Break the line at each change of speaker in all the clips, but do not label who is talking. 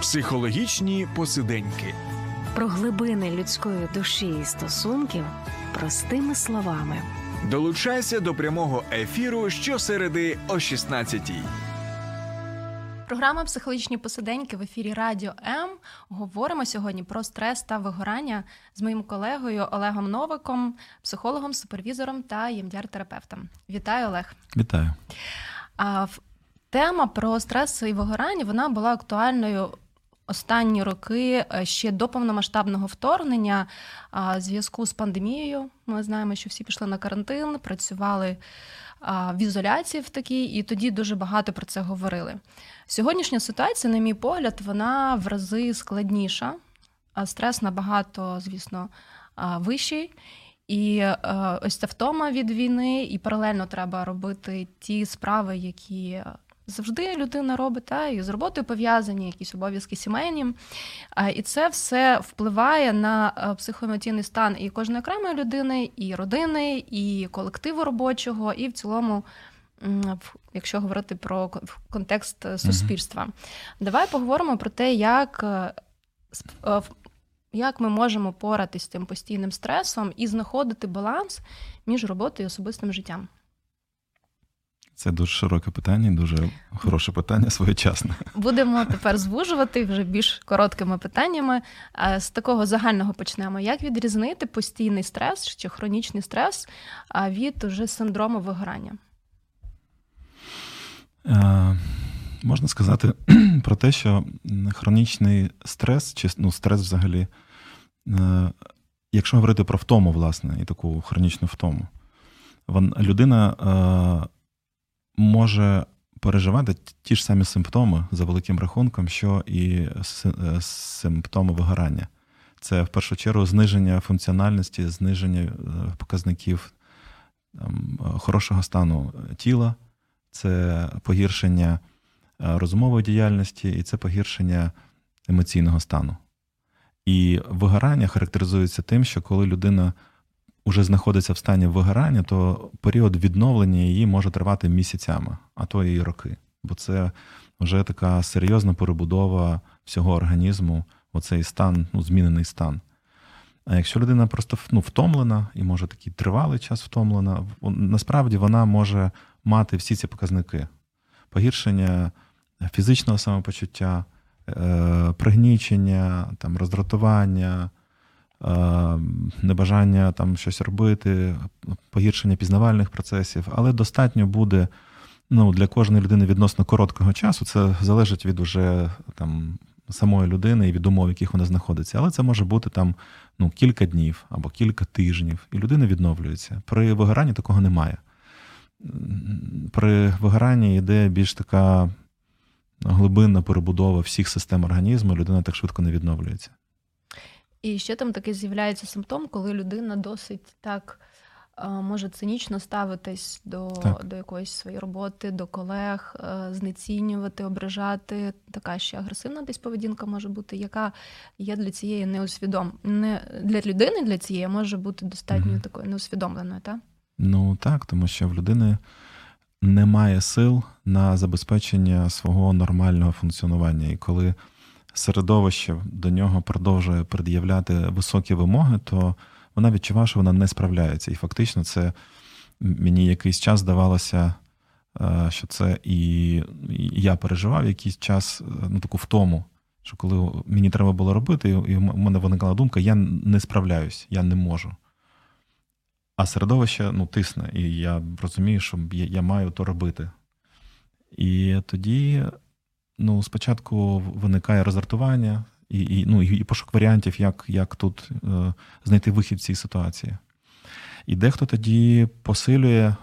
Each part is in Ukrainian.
Психологічні посиденьки.
Про глибини людської душі і стосунків простими словами.
Долучайся до прямого ефіру щосереди о 16-й.
Програма Психологічні посиденьки в ефірі Радіо М. Говоримо сьогодні про стрес та вигорання з моїм колегою Олегом Новиком, психологом, супервізором та ємдяр-терапевтом. Вітаю, Олег.
Вітаю.
А тема про стрес і вигорання вона була актуальною. Останні роки е, ще до повномасштабного вторгнення в зв'язку з пандемією. Ми знаємо, що всі пішли на карантин, працювали в ізоляції в такій, і тоді дуже багато про це говорили. Сьогоднішня ситуація, на мій погляд, вона в рази складніша, стрес набагато, звісно, вищий. І ось ця втома від війни, і паралельно треба робити ті справи, які завжди людина робить, та, і з роботою пов'язані, якісь обов'язки сімейні. І це все впливає на психоемоційний стан і кожної окремої людини, і родини, і колективу робочого, і в цілому. Якщо говорити про контекст е, суспільства, mm давай поговоримо про те, як е, е, як ми можемо поратись з цим постійним стресом і знаходити баланс між роботою і особистим життям.
Це дуже широке питання, дуже хороше питання, своєчасне.
Будемо тепер звужувати вже більш короткими питаннями. З такого загального почнемо. Як відрізнити постійний стрес чи хронічний стрес від уже синдрому вигорання?
Е, можна сказати про те, що хронічний стрес, чи ну, стрес взагалі, е, якщо говорити про втому, власне, і таку хронічну втому, людина е, може переживати ті ж самі симптоми за великим рахунком, що і симптоми вигорання. Це в першу чергу зниження функціональності, зниження показників там, хорошого стану тіла це погіршення е, розумової діяльності і це погіршення емоційного стану. І вигорання характеризується тим, що коли людина вже знаходиться в стані вигорання, то період відновлення її може тривати місяцями, а то і роки. Бо це вже така серйозна перебудова всього організму, оцей стан, ну, змінений стан. А якщо людина просто ну, втомлена і може такий тривалий час втомлена, насправді вона може мати всі ці показники: погіршення фізичного самопочуття, е, пригнічення, там, роздратування, небажання там щось робити, погіршення пізнавальних процесів, але достатньо буде ну, для кожної людини відносно короткого часу. Це залежить від уже там. Самої людини і від умов, в яких вона знаходиться, але це може бути там ну, кілька днів або кілька тижнів, і людина відновлюється. При вигоранні такого немає при вигоранні йде більш така глибинна перебудова всіх систем організму, людина так швидко не відновлюється.
І ще там такий з'являється симптом, коли людина досить так може цинічно ставитись до до якоїсь своєї роботи, до колег, знецінювати, ображати. Така ще агресивна десь поведінка може бути, яка є для цієї неусвідом. Не для людини для цієї може бути достатньо mm-hmm. такою неусвідомленою, так?
Ну так, тому що в людини немає сил на забезпечення свого нормального функціонування. І коли середовище до нього продовжує пред'являти високі вимоги, то вона відчуває, що вона не справляється. І фактично, це мені якийсь час здавалося, е, що це і я переживав якийсь час е, ну, таку втому. Що коли мені треба було робити, і в мене виникла думка, я не справляюсь, я не можу. А середовище ну, тисне, і я розумію, що я, я маю то робити. І тоді ну, спочатку виникає розрартування і і, ну, і, пошук варіантів, як як тут е, знайти вихід в цій ситуації. І дехто тоді посилює е,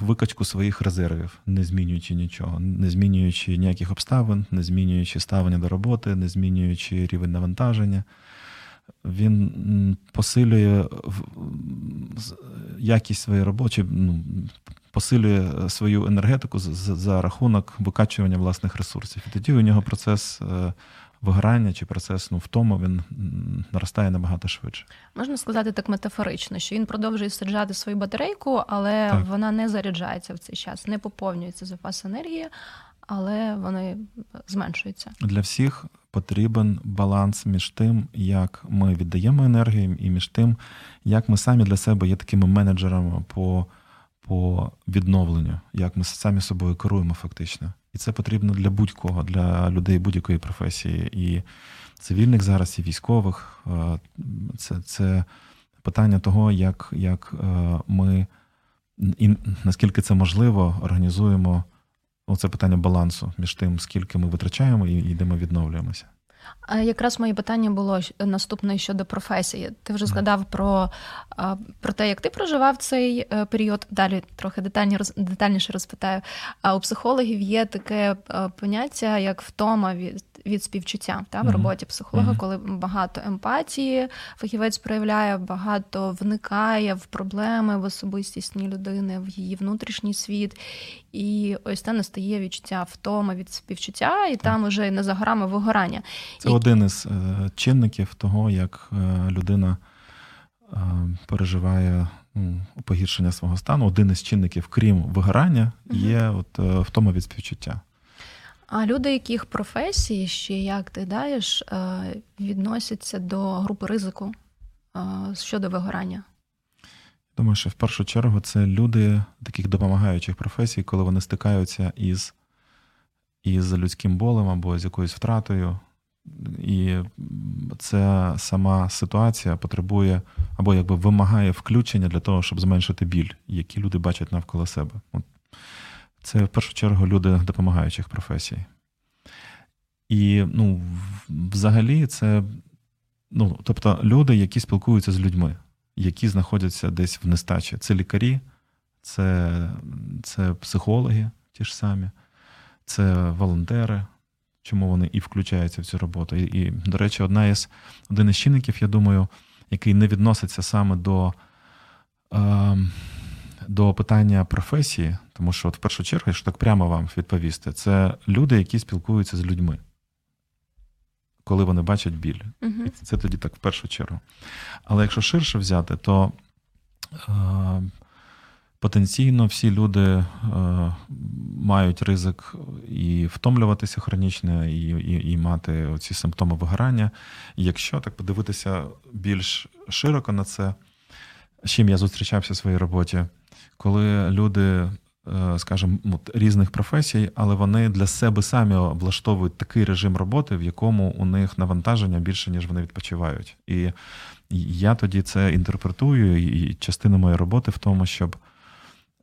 викачку своїх резервів, не змінюючи нічого, не змінюючи ніяких обставин, не змінюючи ставлення до роботи, не змінюючи рівень навантаження він посилює якість своєї роботи, ну, посилює свою енергетику за, за рахунок викачування власних ресурсів. І тоді у нього процес е, вигорання чи процес ну, втому він наростає набагато швидше.
Можна сказати так метафорично, що він продовжує саджати свою батарейку, але так. вона не заряджається в цей час, не поповнюється запас енергії, але вони зменшуються.
Для всіх потрібен баланс між тим, як ми віддаємо енергію, і між тим, як ми самі для себе є такими менеджерами по по відновленню, як ми самі собою керуємо фактично. І це потрібно для будь-кого, для людей будь-якої професії, і цивільних зараз, і військових. Е, це це питання того, як як е, ми і наскільки це можливо, організуємо оце питання балансу між тим, скільки ми витрачаємо і де ми відновлюємося.
Якраз моє питання було наступне щодо професії. Ти вже згадав про про те, як ти проживав цей е, період. Далі трохи детальні, детальніше розпитаю. А у психологів є таке е, поняття, як втома від від співчуття та, в роботі психолога, коли багато емпатії фахівець проявляє, багато вникає в проблеми в особистісній людини, в її внутрішній світ. І ось це настає відчуття втома від співчуття, і так. там уже не за горами вигорання.
Це і... один із е, чинників того, як е, людина е, переживає ну, погіршення свого стану. Один із чинників, крім вигорання, є от втома від співчуття.
А люди, яких професій ще як ти даєш, відносяться до групи ризику щодо вигорання?
Думаю, що в першу чергу це люди таких допомагаючих професій, коли вони стикаються із із людським болем або з якоюсь втратою. І ця сама ситуація потребує або якби вимагає включення для того, щоб зменшити біль, які люди бачать навколо себе. Це в першу чергу люди допомагаючих професій. І ну, взагалі, це ну, тобто люди, які спілкуються з людьми які знаходяться десь в нестачі. Це лікарі, це це психологи ті ж самі, це волонтери, чому вони і включаються в цю роботу. І, і до речі, одна із, один із чинників, я думаю, який не відноситься саме до. Е, до питання професії, тому що от в першу чергу, якщо так прямо вам відповісти, це люди, які спілкуються з людьми коли вони бачать біль. uh І це тоді так в першу чергу. Але якщо ширше взяти, то е, потенційно всі люди е, мають ризик і втомлюватися хронічно, і, і, і мати оці симптоми вигорання. І якщо так подивитися більш широко на це, з чим я зустрічався в своїй роботі, коли люди Е, скажімо, різних професій, але вони для себе самі облаштовують такий режим роботи, в якому у них навантаження більше, ніж вони відпочивають. І я тоді це інтерпретую, і частина моєї роботи в тому, щоб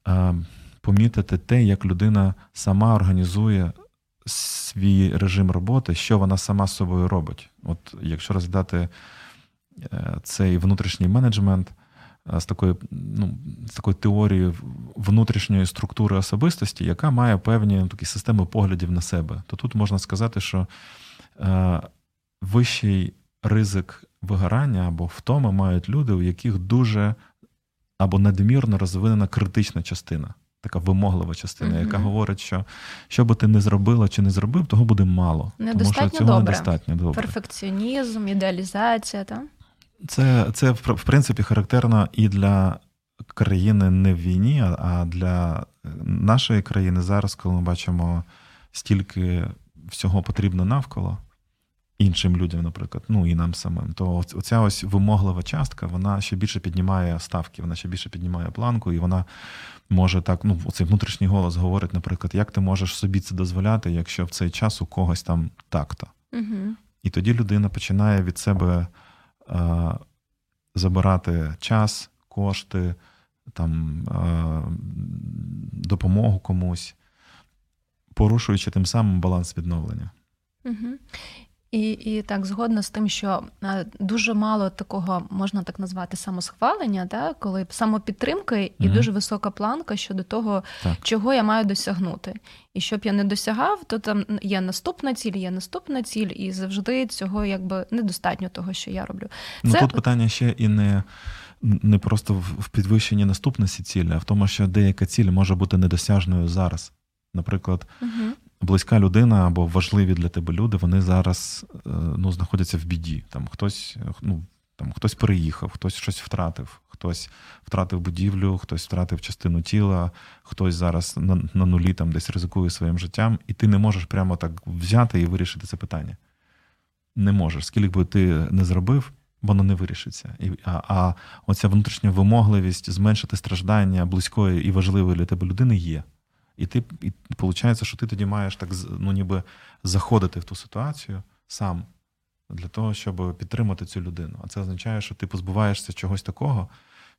е, помітити те, як людина сама організує свій режим роботи, що вона сама з собою робить. От якщо розглядати е, цей внутрішній менеджмент з такою ну, з такою теорією внутрішньої структури особистості, яка має певні ну, такі системи поглядів на себе. То тут можна сказати, що е, вищий ризик вигорання або втоми мають люди, у яких дуже або надмірно розвинена критична частина. Така вимоглива частина, mm-hmm. яка говорить, що що би ти не зробила чи не зробив, того буде мало.
Недостатньо
тому що цього
добре.
недостатньо добре.
Перфекціонізм, ідеалізація, так?
Це це в принципі характерно і для країни не в війні, а для нашої країни зараз, коли ми бачимо стільки всього потрібно навколо іншим людям, наприклад, ну і нам самим, то оця ось вимоглива частка, вона ще більше піднімає ставки, вона ще більше піднімає планку, і вона може так, ну, оцей внутрішній голос говорить, наприклад, як ти можеш собі це дозволяти, якщо в цей час у когось там так-то. Угу. І тоді людина починає від себе. Е, забирати час, кошти, там, е, допомогу комусь, порушуючи тим самим баланс відновлення.
Угу. І і так згодна з тим, що е, дуже мало такого можна так назвати самосхвалення, да? коли самопідтримки і mm дуже висока планка щодо того, так. чого я маю досягнути. І щоб я не досягав, то там є наступна ціль, є наступна ціль, і завжди цього якби недостатньо того, що я роблю.
Ну Це... тут питання ще і не. Не просто в підвищенні наступності цілі, а в тому, що деяка ціль може бути недосяжною зараз. Наприклад, угу близька людина або важливі для тебе люди, вони зараз е, ну, знаходяться в біді. Там хтось ну, там, хтось переїхав, хтось щось втратив, хтось втратив будівлю, хтось втратив частину тіла, хтось зараз на на нулі там десь ризикує своїм життям, і ти не можеш прямо так взяти і вирішити це питання. не можеш. Скільки би ти не зробив, воно не вирішиться. І, А а оця внутрішня вимогливість зменшити страждання близької і важливої для тебе людини є. І ти і виходить, що ти тоді маєш так ну, ніби заходити в ту ситуацію сам для того, щоб підтримати цю людину. А це означає, що ти позбуваєшся чогось такого,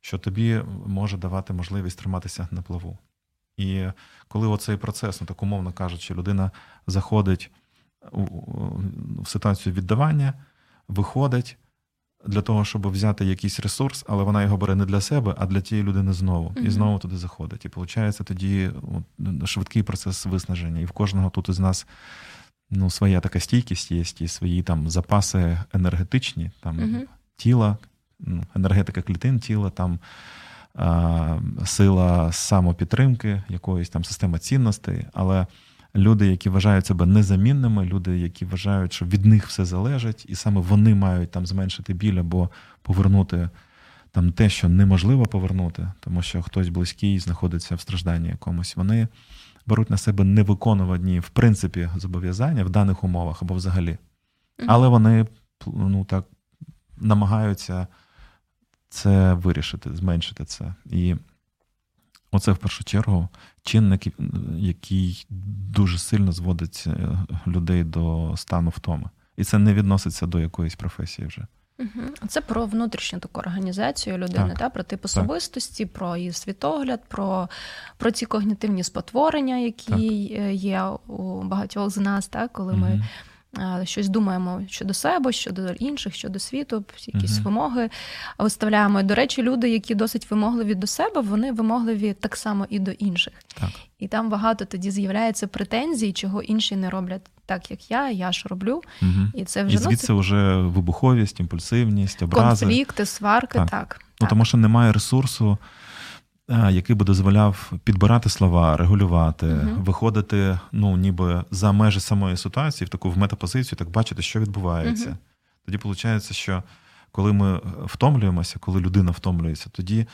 що тобі може давати можливість триматися на плаву. І коли оцей процес, ну так умовно кажучи, людина заходить в ситуацію віддавання, виходить для того, щоб взяти якийсь ресурс, але вона його бере не для себе, а для тієї людини знову. Mm-hmm. І знову туди заходить. І виходить тоді швидкий процес виснаження. І в кожного тут із нас ну, своя така стійкість є, і свої там запаси енергетичні, там mm-hmm. тіла, ну, енергетика клітин, тіла, там а, сила самопідтримки, якоїсь там система цінностей. Але люди, які вважають себе незамінними, люди, які вважають, що від них все залежить, і саме вони мають там зменшити біль або повернути там те, що неможливо повернути, тому що хтось близький знаходиться в стражданні якомусь. Вони беруть на себе невиконувані, в принципі, зобов'язання в даних умовах або взагалі. Але вони ну так намагаються це вирішити, зменшити це. І Оце в першу чергу чинник, який дуже сильно зводить е, людей до стану втоми. І це не відноситься до якоїсь професії вже.
Це про внутрішню таку організацію людини, та, про тип особистості, так. про її світогляд, про про ці когнітивні спотворення, які так. Е, є у багатьох з нас, так, коли угу. ми щось думаємо щодо себе, щодо інших, щодо світу, якісь uh вимоги виставляємо. До речі, люди, які досить вимогливі до себе, вони вимогливі так само і до інших.
Так.
І там багато тоді з'являється претензій, чого інші не роблять так, як я, я ж роблю.
Угу.
І це вже
і звідси
ну,
вже вибуховість, імпульсивність, образи.
конфлікти, сварки. Так, так.
Ну тому що немає ресурсу який би дозволяв підбирати слова, регулювати, uh виходити, ну ніби за межі самої ситуації, в таку в метапозицію, так бачити, що відбувається. uh Тоді виходить, що коли ми втомлюємося, коли людина втомлюється, тоді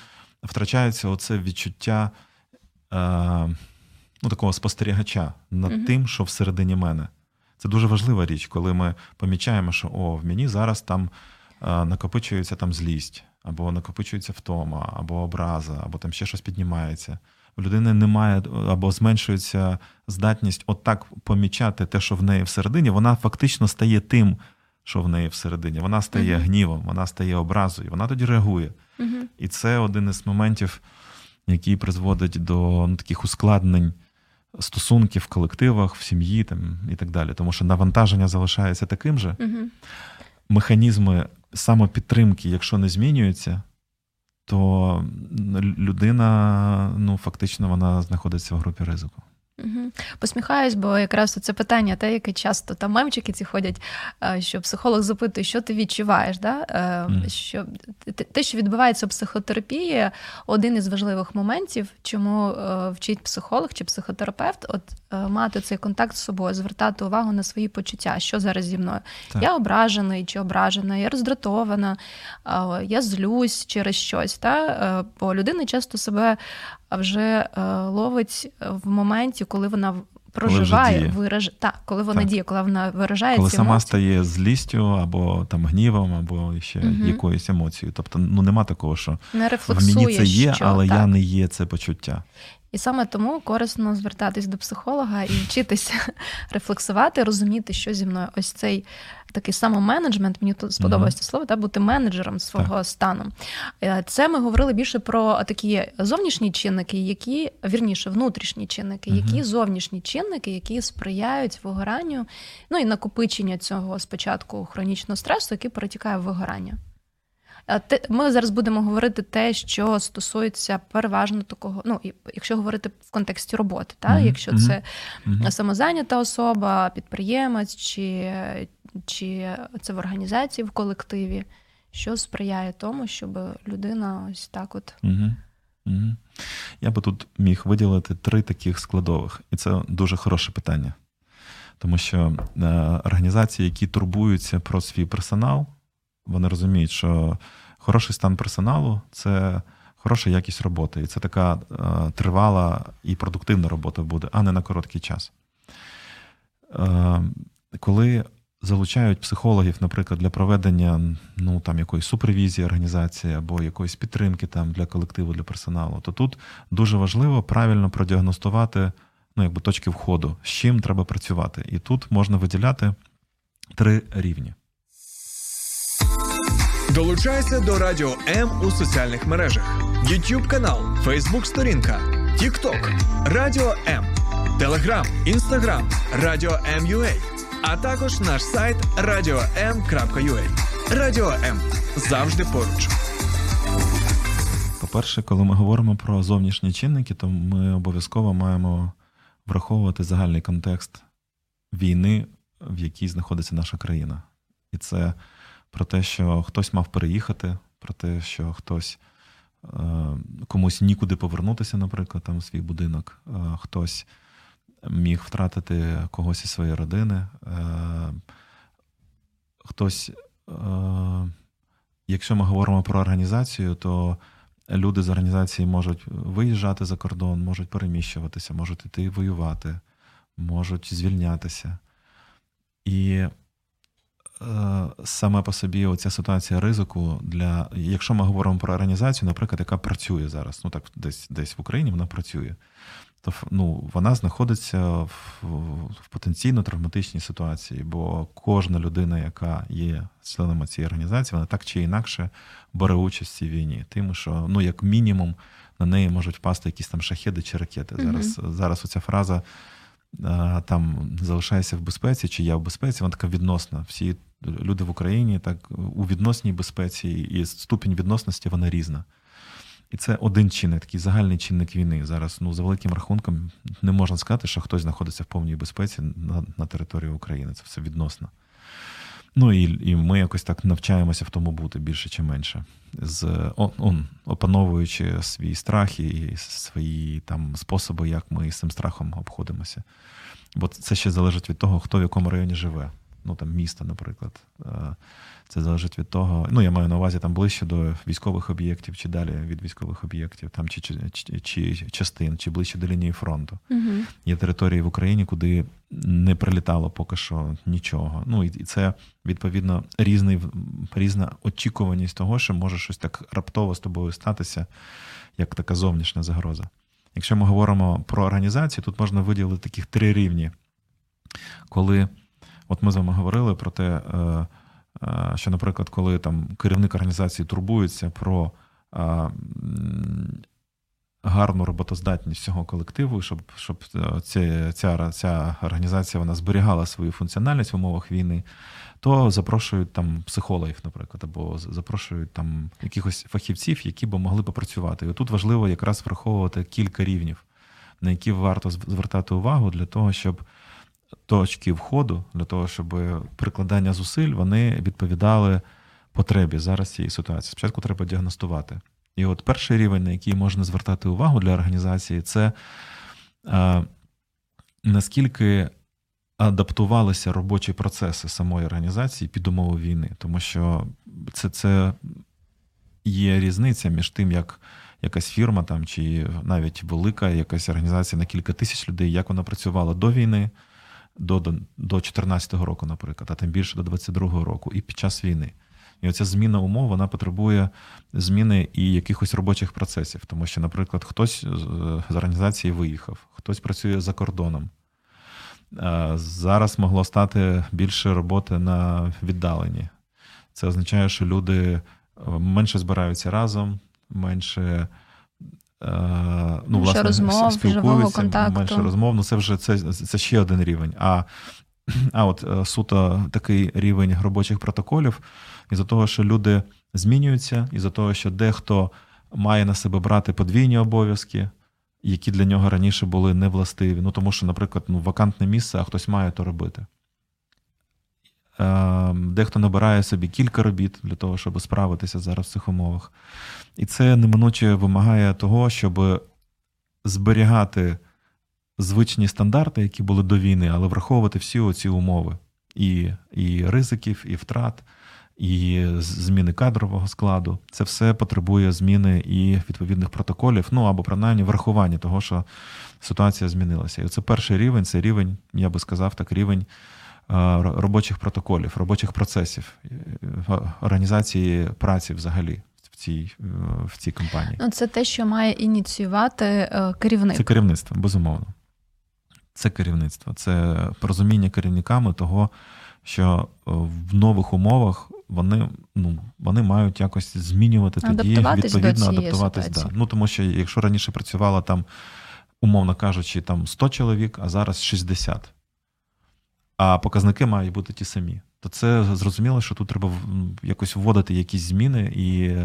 втрачається оце відчуття е, ну, такого спостерігача над uh тим, що всередині мене. Це дуже важлива річ, коли ми помічаємо, що о, в мені зараз там е, накопичується там злість або накопичується втома, або образа, або там ще щось піднімається. У людини немає або зменшується здатність отак помічати те, що в неї всередині, вона фактично стає тим, що в неї всередині. Вона стає uh-huh. гнівом, вона стає образою, вона тоді реагує. Uh-huh. І це один із моментів, який призводить до ну, таких ускладнень стосунків в колективах, в сім'ї там, і так далі. Тому що навантаження залишається таким же. Uh-huh. Механізми самопідтримки, якщо не змінюється, то людина ну, фактично вона знаходиться в групі ризику.
Угу. Посміхаюсь, бо якраз це питання, те, яке часто там мемчики ці ходять, е, що психолог запитує, що ти відчуваєш. Да? Mm. Що Те, що відбувається у психотерапії, один із важливих моментів, чому е, вчить психолог чи психотерапевт, от мати цей контакт з собою, звертати увагу на свої почуття, що зараз зі мною. Так. Я ображений чи ображена, я роздратована, я злюсь через щось. Та? Бо людина часто себе вже ловить в моменті коли вона проживає, коли вираж... та, коли вона так. діє, коли вона виражає
коли
ці
сама
емоції.
стає злістю або там гнівом, або ще угу. якоюсь емоцією. Тобто, ну нема такого, що
не
в мені це є,
що,
але
так.
я не є це почуття.
І саме тому корисно звертатись до психолога і вчитися рефлексувати, розуміти, що зі мною ось цей такий самоменеджмент, мені тут сподобалося mm-hmm. слово, та бути менеджером свого так. стану. Е, це ми говорили більше про такі зовнішні чинники, які вірніше, внутрішні чинники, mm-hmm. які зовнішні чинники, які сприяють вигоранню, ну і накопичення цього спочатку хронічного стресу, який перетікає в вигорання. Ми зараз будемо говорити те, що стосується переважно такого. Ну, якщо говорити в контексті роботи, та mm-hmm. якщо це mm-hmm. самозайнята особа, підприємець, чи чи це в організації в колективі, що сприяє тому, щоб людина ось так от.
Mm-hmm. Я би тут міг виділити три таких складових, і це дуже хороше питання. Тому що е, організації, які турбуються про свій персонал, вони розуміють, що хороший стан персоналу це хороша якість роботи. І це така е, тривала і продуктивна робота буде, а не на короткий час. Е, коли залучають психологів, наприклад, для проведення ну, там, якоїсь супервізії організації або якоїсь підтримки там, для колективу, для персоналу, то тут дуже важливо правильно продіагностувати ну, якби, точки входу, з чим треба працювати. І тут можна виділяти три рівні.
Долучайся до Радіо М у соціальних мережах: YouTube канал, Facebook сторінка, TikTok, Радіо М, Telegram, Instagram, Радіо М.Ua, а також наш сайт radio.m.ua. Радіо М завжди поруч.
По-перше, коли ми говоримо про зовнішні чинники, то ми обов'язково маємо враховувати загальний контекст війни, в якій знаходиться наша країна. І це про те, що хтось мав переїхати, про те, що хтось е, комусь нікуди повернутися, наприклад, там свій будинок, е, хтось міг втратити когось із своєї родини, е, хтось, якщо ми говоримо про організацію, то люди з організації можуть виїжджати за кордон, можуть переміщуватися, можуть йти воювати, можуть звільнятися. І саме по собі оця ситуація ризику для. Якщо ми говоримо про організацію, наприклад, яка працює зараз, ну так десь десь в Україні вона працює, то ну, вона знаходиться в, в потенційно травматичній ситуації, бо кожна людина, яка є членом цієї організації, вона так чи інакше бере участь в цій війні. Тим, що ну, як мінімум на неї можуть впасти якісь там шахеди чи ракети. Зараз mm зараз оця фраза там залишається в безпеці, чи я в безпеці, вона така відносна. Всі люди в Україні так у відносній безпеці, і ступінь відносності вона різна. І це один чинник, такий загальний чинник війни. Зараз ну, за великим рахунком не можна сказати, що хтось знаходиться в повній безпеці на на території України. Це все відносно. Ну і і ми якось так навчаємося в тому бути більше чи менше, з он, опановуючи свій страх і свої там способи, як ми з цим страхом обходимося. Бо це ще залежить від того, хто в якому районі живе ну там міста, наприклад. Е, це залежить від того. Ну, я маю на увазі там ближче до військових об'єктів, чи далі від військових об'єктів, там чи чи, чи частин, чи ближче до лінії фронту. Угу. Є території в Україні, куди не прилітало поки що нічого. Ну і це відповідно різний, різна очікуваність того, що може щось так раптово з тобою статися, як така зовнішня загроза. Якщо ми говоримо про організацію, тут можна виділити таких три рівні, коли. От ми з вами говорили про те, е, е, що, наприклад, коли там керівник організації турбується про е, гарну роботоздатність цього колективу, щоб щоб ця ця, ця організація вона зберігала свою функціональність в умовах війни, то запрошують там психологів, наприклад, або запрошують там якихось фахівців, які б могли попрацювати. І тут важливо якраз враховувати кілька рівнів, на які варто звертати увагу для того, щоб точки входу для того, щоб прикладання зусиль вони відповідали потребі зараз цієї ситуації. Спочатку треба діагностувати. І от перший рівень, на який можна звертати увагу для організації, це а, наскільки адаптувалися робочі процеси самої організації під умови війни, тому що це це є різниця між тим, як якась фірма там, чи навіть велика якась організація на кілька тисяч людей, як вона працювала до війни до до, до 14-го року, наприклад, а тим більше до 22-го року, і під час війни. І оця зміна умов вона потребує зміни і якихось робочих процесів, тому що, наприклад, хтось з організації виїхав, хтось працює за кордоном. Зараз могло стати більше роботи на віддаленні. Це означає, що люди менше збираються разом, менше Е, ну, власне,
розмов,
спілкуються, менше розмов. Ну, це вже це, це ще один рівень. А а от е, суто такий рівень робочих протоколів, із-за того, що люди змінюються, із-за того, що дехто має на себе брати подвійні обов'язки, які для нього раніше були невластиві. Ну, тому що, наприклад, ну, вакантне місце, а хтось має то робити. Ем, дехто набирає собі кілька робіт для того, щоб справитися зараз в цих умовах. І це неминуче вимагає того, щоб зберігати звичні стандарти, які були до війни, але враховувати всі оці умови і, і ризиків, і втрат. І зміни кадрового складу, це все потребує зміни і відповідних протоколів, ну або принаймні врахування того, що ситуація змінилася. І це перший рівень, це рівень, я би сказав, так рівень робочих протоколів, робочих процесів, організації праці взагалі в цій в цій компанії.
Ну, Це те, що має ініціювати керівник.
Це керівництво, безумовно. Це керівництво, це порозуміння керівниками того, що в нових умовах вони ну, вони мають якось змінювати тоді, відповідно адаптуватись. Да. Ну, Тому що якщо раніше працювало там, умовно кажучи, там 100 чоловік, а зараз 60, а показники мають бути ті самі, то це зрозуміло, що тут треба якось вводити якісь зміни і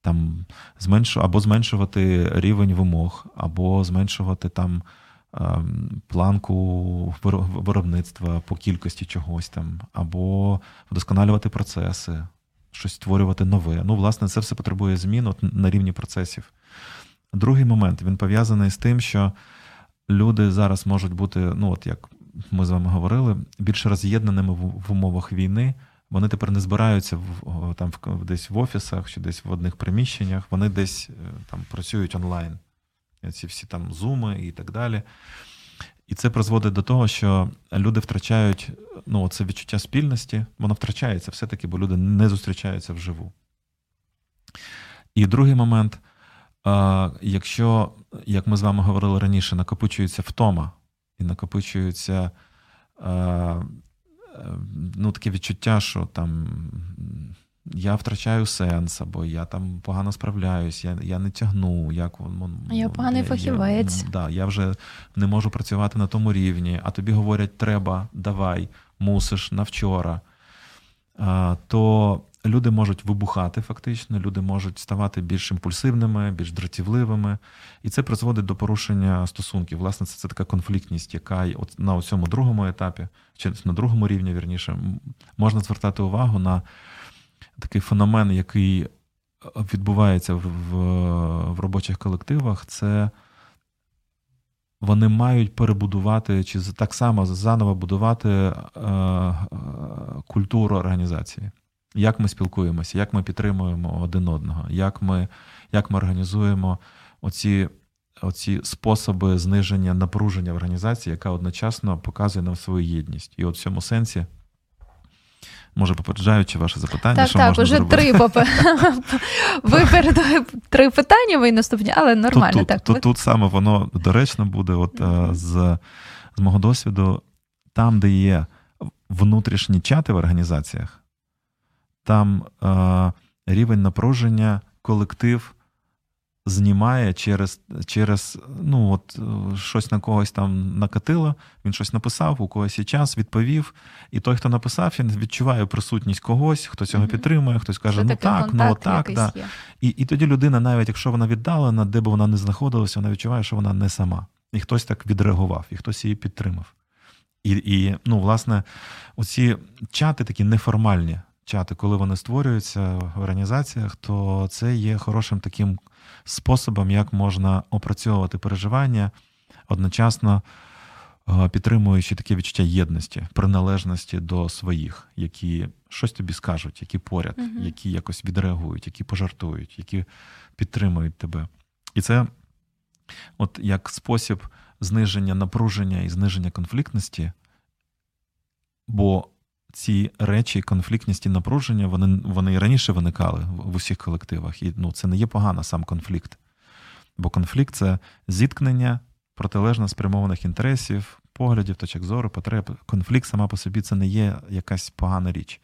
там зменшу, або зменшувати рівень вимог, або зменшувати там. Ем, планку виробництва по кількості чогось там, або вдосконалювати процеси, щось створювати нове. Ну, власне, це все потребує змін от на рівні процесів. Другий момент він пов'язаний з тим, що люди зараз можуть бути, ну от як ми з вами говорили, більш роз'єднаними в умовах війни. Вони тепер не збираються в там десь в офісах чи десь в одних приміщеннях. Вони десь е, там працюють онлайн ці всі там зуми і так далі. І це призводить до того, що люди втрачають ну, це відчуття спільності, воно втрачається все-таки, бо люди не зустрічаються вживу. І другий момент, якщо, як ми з вами говорили раніше, накопичується втома і накопичується ну, таке відчуття, що там я втрачаю сенс, або я там погано справляюсь, я я не тягну. як
Я поганий я, фахівець.
Я, да, я вже не можу працювати на тому рівні, а тобі говорять, треба, давай, мусиш на вчора. То люди можуть вибухати фактично, люди можуть ставати більш імпульсивними, більш дратівливими. І це призводить до порушення стосунків. Власне, це, це така конфліктність, яка на цьому другому етапі, чи на другому рівні, вірніше, можна звертати увагу на такий феномен, який е, відбувається в, в робочих колективах, це вони мають перебудувати чи так само заново будувати е, е, культуру організації. Як ми спілкуємося, як ми підтримуємо один одного, як ми як ми організуємо оці оці способи зниження напруження в організації, яка одночасно показує нам свою єдність. І от в цьому сенсі Може, попереджаючи ваше запитання,
так,
що
так,
можна
уже
зробити?
три попе... ви передали три питання, ви наступні, але нормально.
Тут,
так.
Тут, тут саме воно доречно буде, от mm-hmm. з, з мого досвіду, там, де є внутрішні чати в організаціях, там е, рівень напруження, колектив знімає через через ну от щось на когось там накатило, він щось написав, у когось є час, відповів. І той, хто написав, він відчуває присутність когось, хто цього mm-hmm. підтримує, хтось каже, Що ну так, ну так. Да. І і тоді людина, навіть якщо вона віддалена, де б вона не знаходилася, вона відчуває, що вона не сама. І хтось так відреагував, і хтось її підтримав. І, і ну, власне, оці чати такі неформальні чати, коли вони створюються в організаціях, то це є хорошим таким способом, як можна опрацьовувати переживання, одночасно е, підтримуючи таке відчуття єдності, приналежності до своїх, які щось тобі скажуть, які поряд, uh які якось відреагують, які пожартують, які підтримують тебе. І це, от як спосіб зниження напруження і зниження конфліктності. Бо ці речі, конфліктність і напруження, вони вони раніше виникали в усіх колективах. І ну, це не є погано сам конфлікт. Бо конфлікт це зіткнення протилежно спрямованих інтересів, поглядів, точок зору, потреб. Конфлікт сама по собі це не є якась погана річ.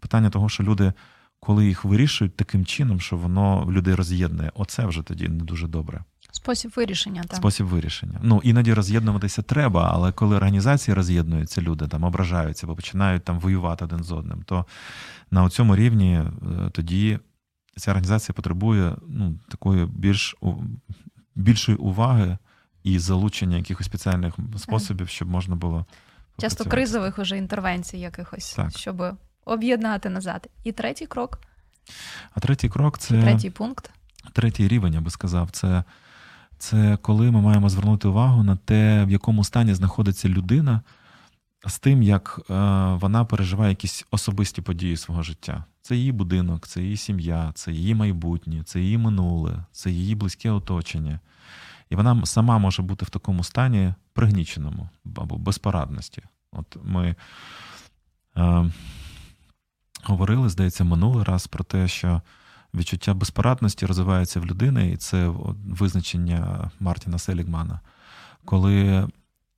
Питання того, що люди, коли їх вирішують таким чином, що воно людей роз'єднує, оце вже тоді не дуже добре.
Спосіб вирішення. так.
Спосіб вирішення. Ну, іноді роз'єднуватися треба, але коли організації роз'єднуються, люди там ображаються, бо починають там воювати один з одним, то на цьому рівні е, тоді ця організація потребує ну, такої більш більшої уваги і залучення якихось спеціальних способів, щоб можна було.
Часто кризових уже інтервенцій якихось, так. щоб об'єднати назад. І третій крок.
А третій крок це.
Третій пункт.
Третій рівень, я би сказав, це це коли ми маємо звернути увагу на те, в якому стані знаходиться людина з тим, як е, вона переживає якісь особисті події свого життя. Це її будинок, це її сім'я, це її майбутнє, це її минуле, це її близьке оточення. І вона сама може бути в такому стані пригніченому або безпорадності. От ми Е, говорили, здається, минулий раз про те, що відчуття безпорадності розвивається в людини, і це визначення Мартіна Селігмана, коли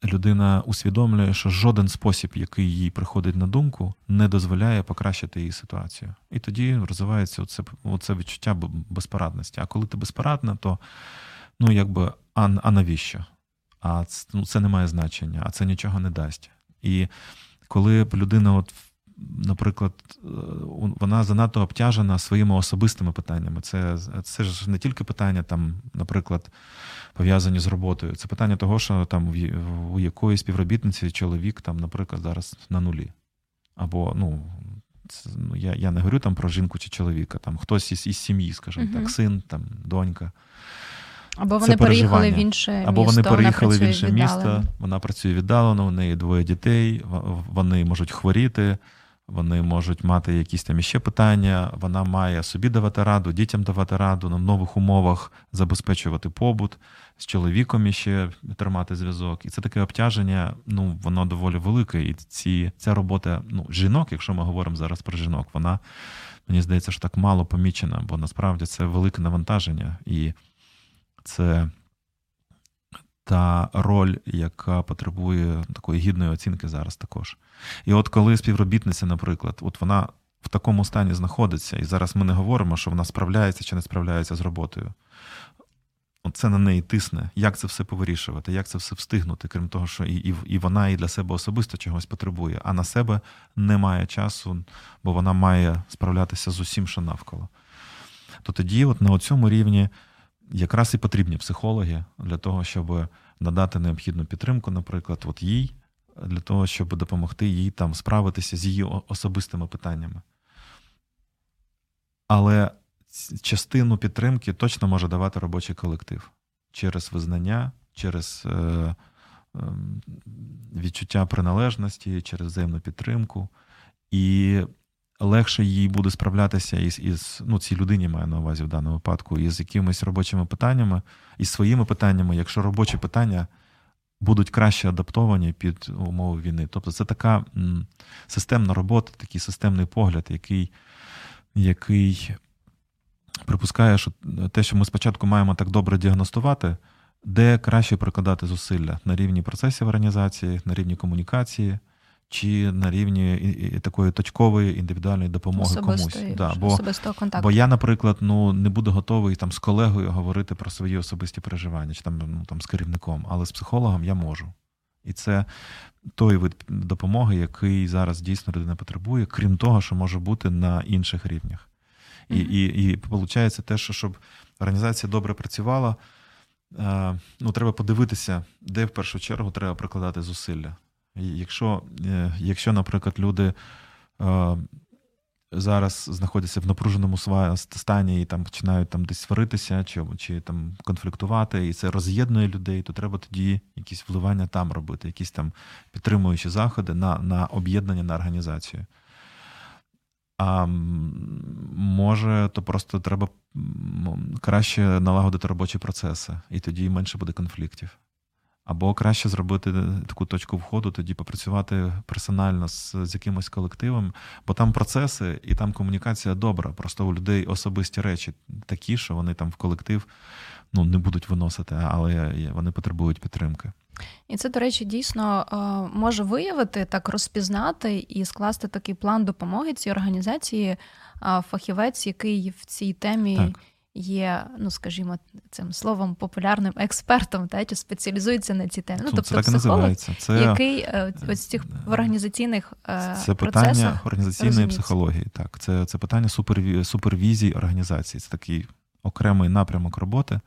людина усвідомлює, що жоден спосіб, який їй приходить на думку, не дозволяє покращити її ситуацію. І тоді розвивається оце, оце відчуття безпорадності. А коли ти безпорадна, то ну якби а, а навіщо? А це, ну, це не має значення, а це нічого не дасть. І коли людина от наприклад, е, вона занадто обтяжена своїми особистими питаннями. Це це ж не тільки питання, там, наприклад, пов'язані з роботою. Це питання того, що там у якоїсь співробітниці чоловік, там, наприклад, зараз на нулі. Або, ну, це, ну я я не говорю там про жінку чи чоловіка, там хтось із із сім'ї, скажімо uh так, син, там, донька.
Або вони переїхали в інше місто.
Або вони переїхали в інше місто, вона працює віддалено, у неї двоє дітей, вони можуть хворіти, вони можуть мати якісь там іще питання. Вона має собі давати раду, дітям давати раду на нових умовах забезпечувати побут з чоловіком іще тримати зв'язок. І це таке обтяження. Ну воно доволі велике. І ці ця робота ну жінок, якщо ми говоримо зараз про жінок, вона мені здається, що так мало помічена, бо насправді це велике навантаження, і це та роль, яка потребує такої гідної оцінки зараз також. І от коли співробітниця, наприклад, от вона в такому стані знаходиться, і зараз ми не говоримо, що вона справляється чи не справляється з роботою. Це на неї тисне, як це все повирішувати, як це все встигнути, крім того, що і, і і, вона і для себе особисто чогось потребує, а на себе немає часу, бо вона має справлятися з усім, що навколо. То тоді, от на цьому рівні, якраз і потрібні психологи для того, щоб надати необхідну підтримку, наприклад, от їй, для того, щоб допомогти їй там справитися з її особистими питаннями. Але частину підтримки точно може давати робочий колектив через визнання, через е, е, відчуття приналежності, через взаємну підтримку. І легше їй буде справлятися із із ну, цій людині маю на увазі в даному випадку, із якимись робочими питаннями, із своїми питаннями, якщо робочі питання будуть краще адаптовані під умови війни. Тобто це така системна робота, такий системний погляд, який, який припускає, що те, що ми спочатку маємо так добре діагностувати. Де краще прикладати зусилля на рівні процесів організації, на рівні комунікації, чи на рівні такої точкової індивідуальної допомоги комусь.
Да, бо, контакту.
Бо я, наприклад, ну не буду готовий там з колегою говорити про свої особисті переживання, чи там ну там з керівником, але з психологом я можу. І це той вид допомоги, який зараз дійсно людина потребує, крім того, що може бути на інших рівнях. І mm-hmm. і, і виходить те, що щоб організація добре працювала, е, ну треба подивитися, де в першу чергу треба прикладати зусилля. Якщо, е, якщо наприклад, люди е, зараз знаходяться в напруженому стані і там починають там десь сваритися чи чи там конфліктувати, і це роз'єднує людей, то треба тоді якісь вливання там робити, якісь там підтримуючі заходи на, на об'єднання на організацію. А може, то просто треба краще налагодити робочі процеси, і тоді менше буде конфліктів. Або краще зробити таку точку входу, тоді попрацювати персонально з, з якимось колективом, бо там процеси і там комунікація добра. Просто у людей особисті речі такі, що вони там в колектив ну, не будуть виносити, але вони потребують підтримки.
І це, до речі, дійсно е, може виявити так, розпізнати і скласти такий план допомоги цій організації фахівець, який в цій темі. Так є, ну скажімо, цим словом популярним експертом, та чи спеціалізується на ці теми.
Ну, тобто так психолог,
це який е, ось цих в організаційних
е, це питання організаційної розуміється. психології. Так, це це питання суперві, супервізії організації. Це такий окремий напрямок роботи.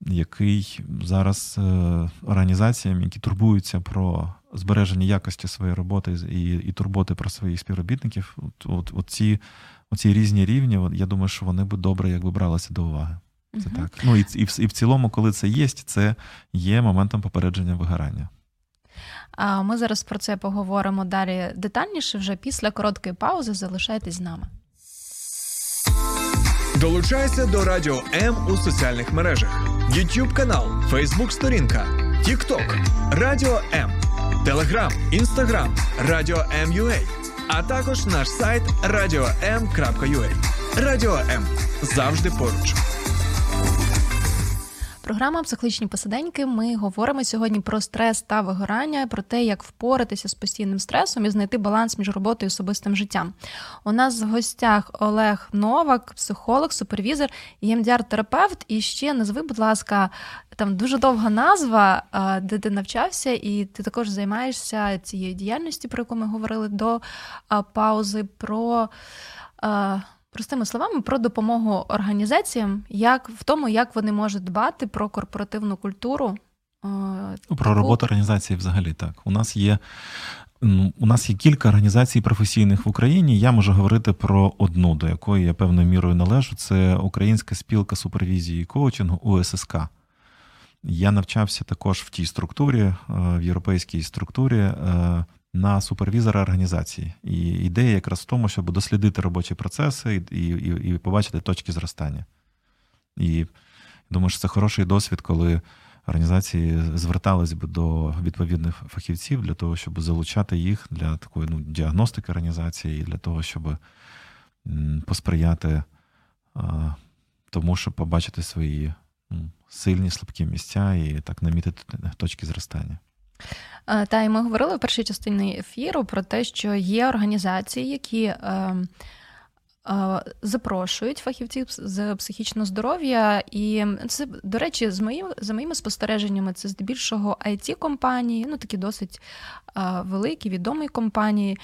Який зараз е, організаціям, які турбуються про збереження якості своєї роботи і і турботи про своїх співробітників, от, от, от ці оці різні рівні, я думаю, що вони б добре якби бралися до уваги. Це uh так. Ну і, і в, і в цілому, коли це є, це є моментом попередження вигорання.
А ми зараз про це поговоримо далі детальніше. Вже після короткої паузи залишайтесь з нами.
Долучайся до Радіо М у соціальних мережах: YouTube канал, Facebook сторінка, TikTok, Радіо М. Телеграм, Інстаграм, Радіо М.Ю.А. а також наш сайт radio.m.ua. Радіо М завжди поруч.
Програма Психологічні посиденьки. Ми говоримо сьогодні про стрес та вигорання, про те, як впоратися з постійним стресом і знайти баланс між роботою і особистим життям. У нас в гостях Олег Новак, психолог, супервізор, ємдяр-терапевт. І ще назви, будь ласка, там дуже довга назва, де ти навчався, і ти також займаєшся цією діяльністю, про яку ми говорили до паузи. про... Простими словами, про допомогу організаціям, як в тому, як вони можуть дбати про корпоративну культуру.
Ну, про роботу організації взагалі так. У нас є ну, у нас є кілька організацій професійних в Україні. Я можу говорити про одну, до якої я певною мірою належу. Це Українська спілка супервізії і коучингу УССК. Я навчався також в тій структурі, е, в європейській структурі е, на супервізора організації. І ідея якраз в тому, щоб дослідити робочі процеси і, і, і побачити точки зростання. І думаю, що це хороший досвід, коли організації звертались би до відповідних фахівців для того, щоб залучати їх для такої ну, діагностики організації, для того, щоб посприяти тому, щоб побачити свої сильні слабкі місця і так намітити точки зростання.
Е, та й ми говорили в першій частині ефіру про те, що є організації, які е, е, запрошують фахівців з психічного здоров'я, і це, до речі, з моїм за моїми спостереженнями, це здебільшого it компанії, ну такі досить великі, відомі компанії.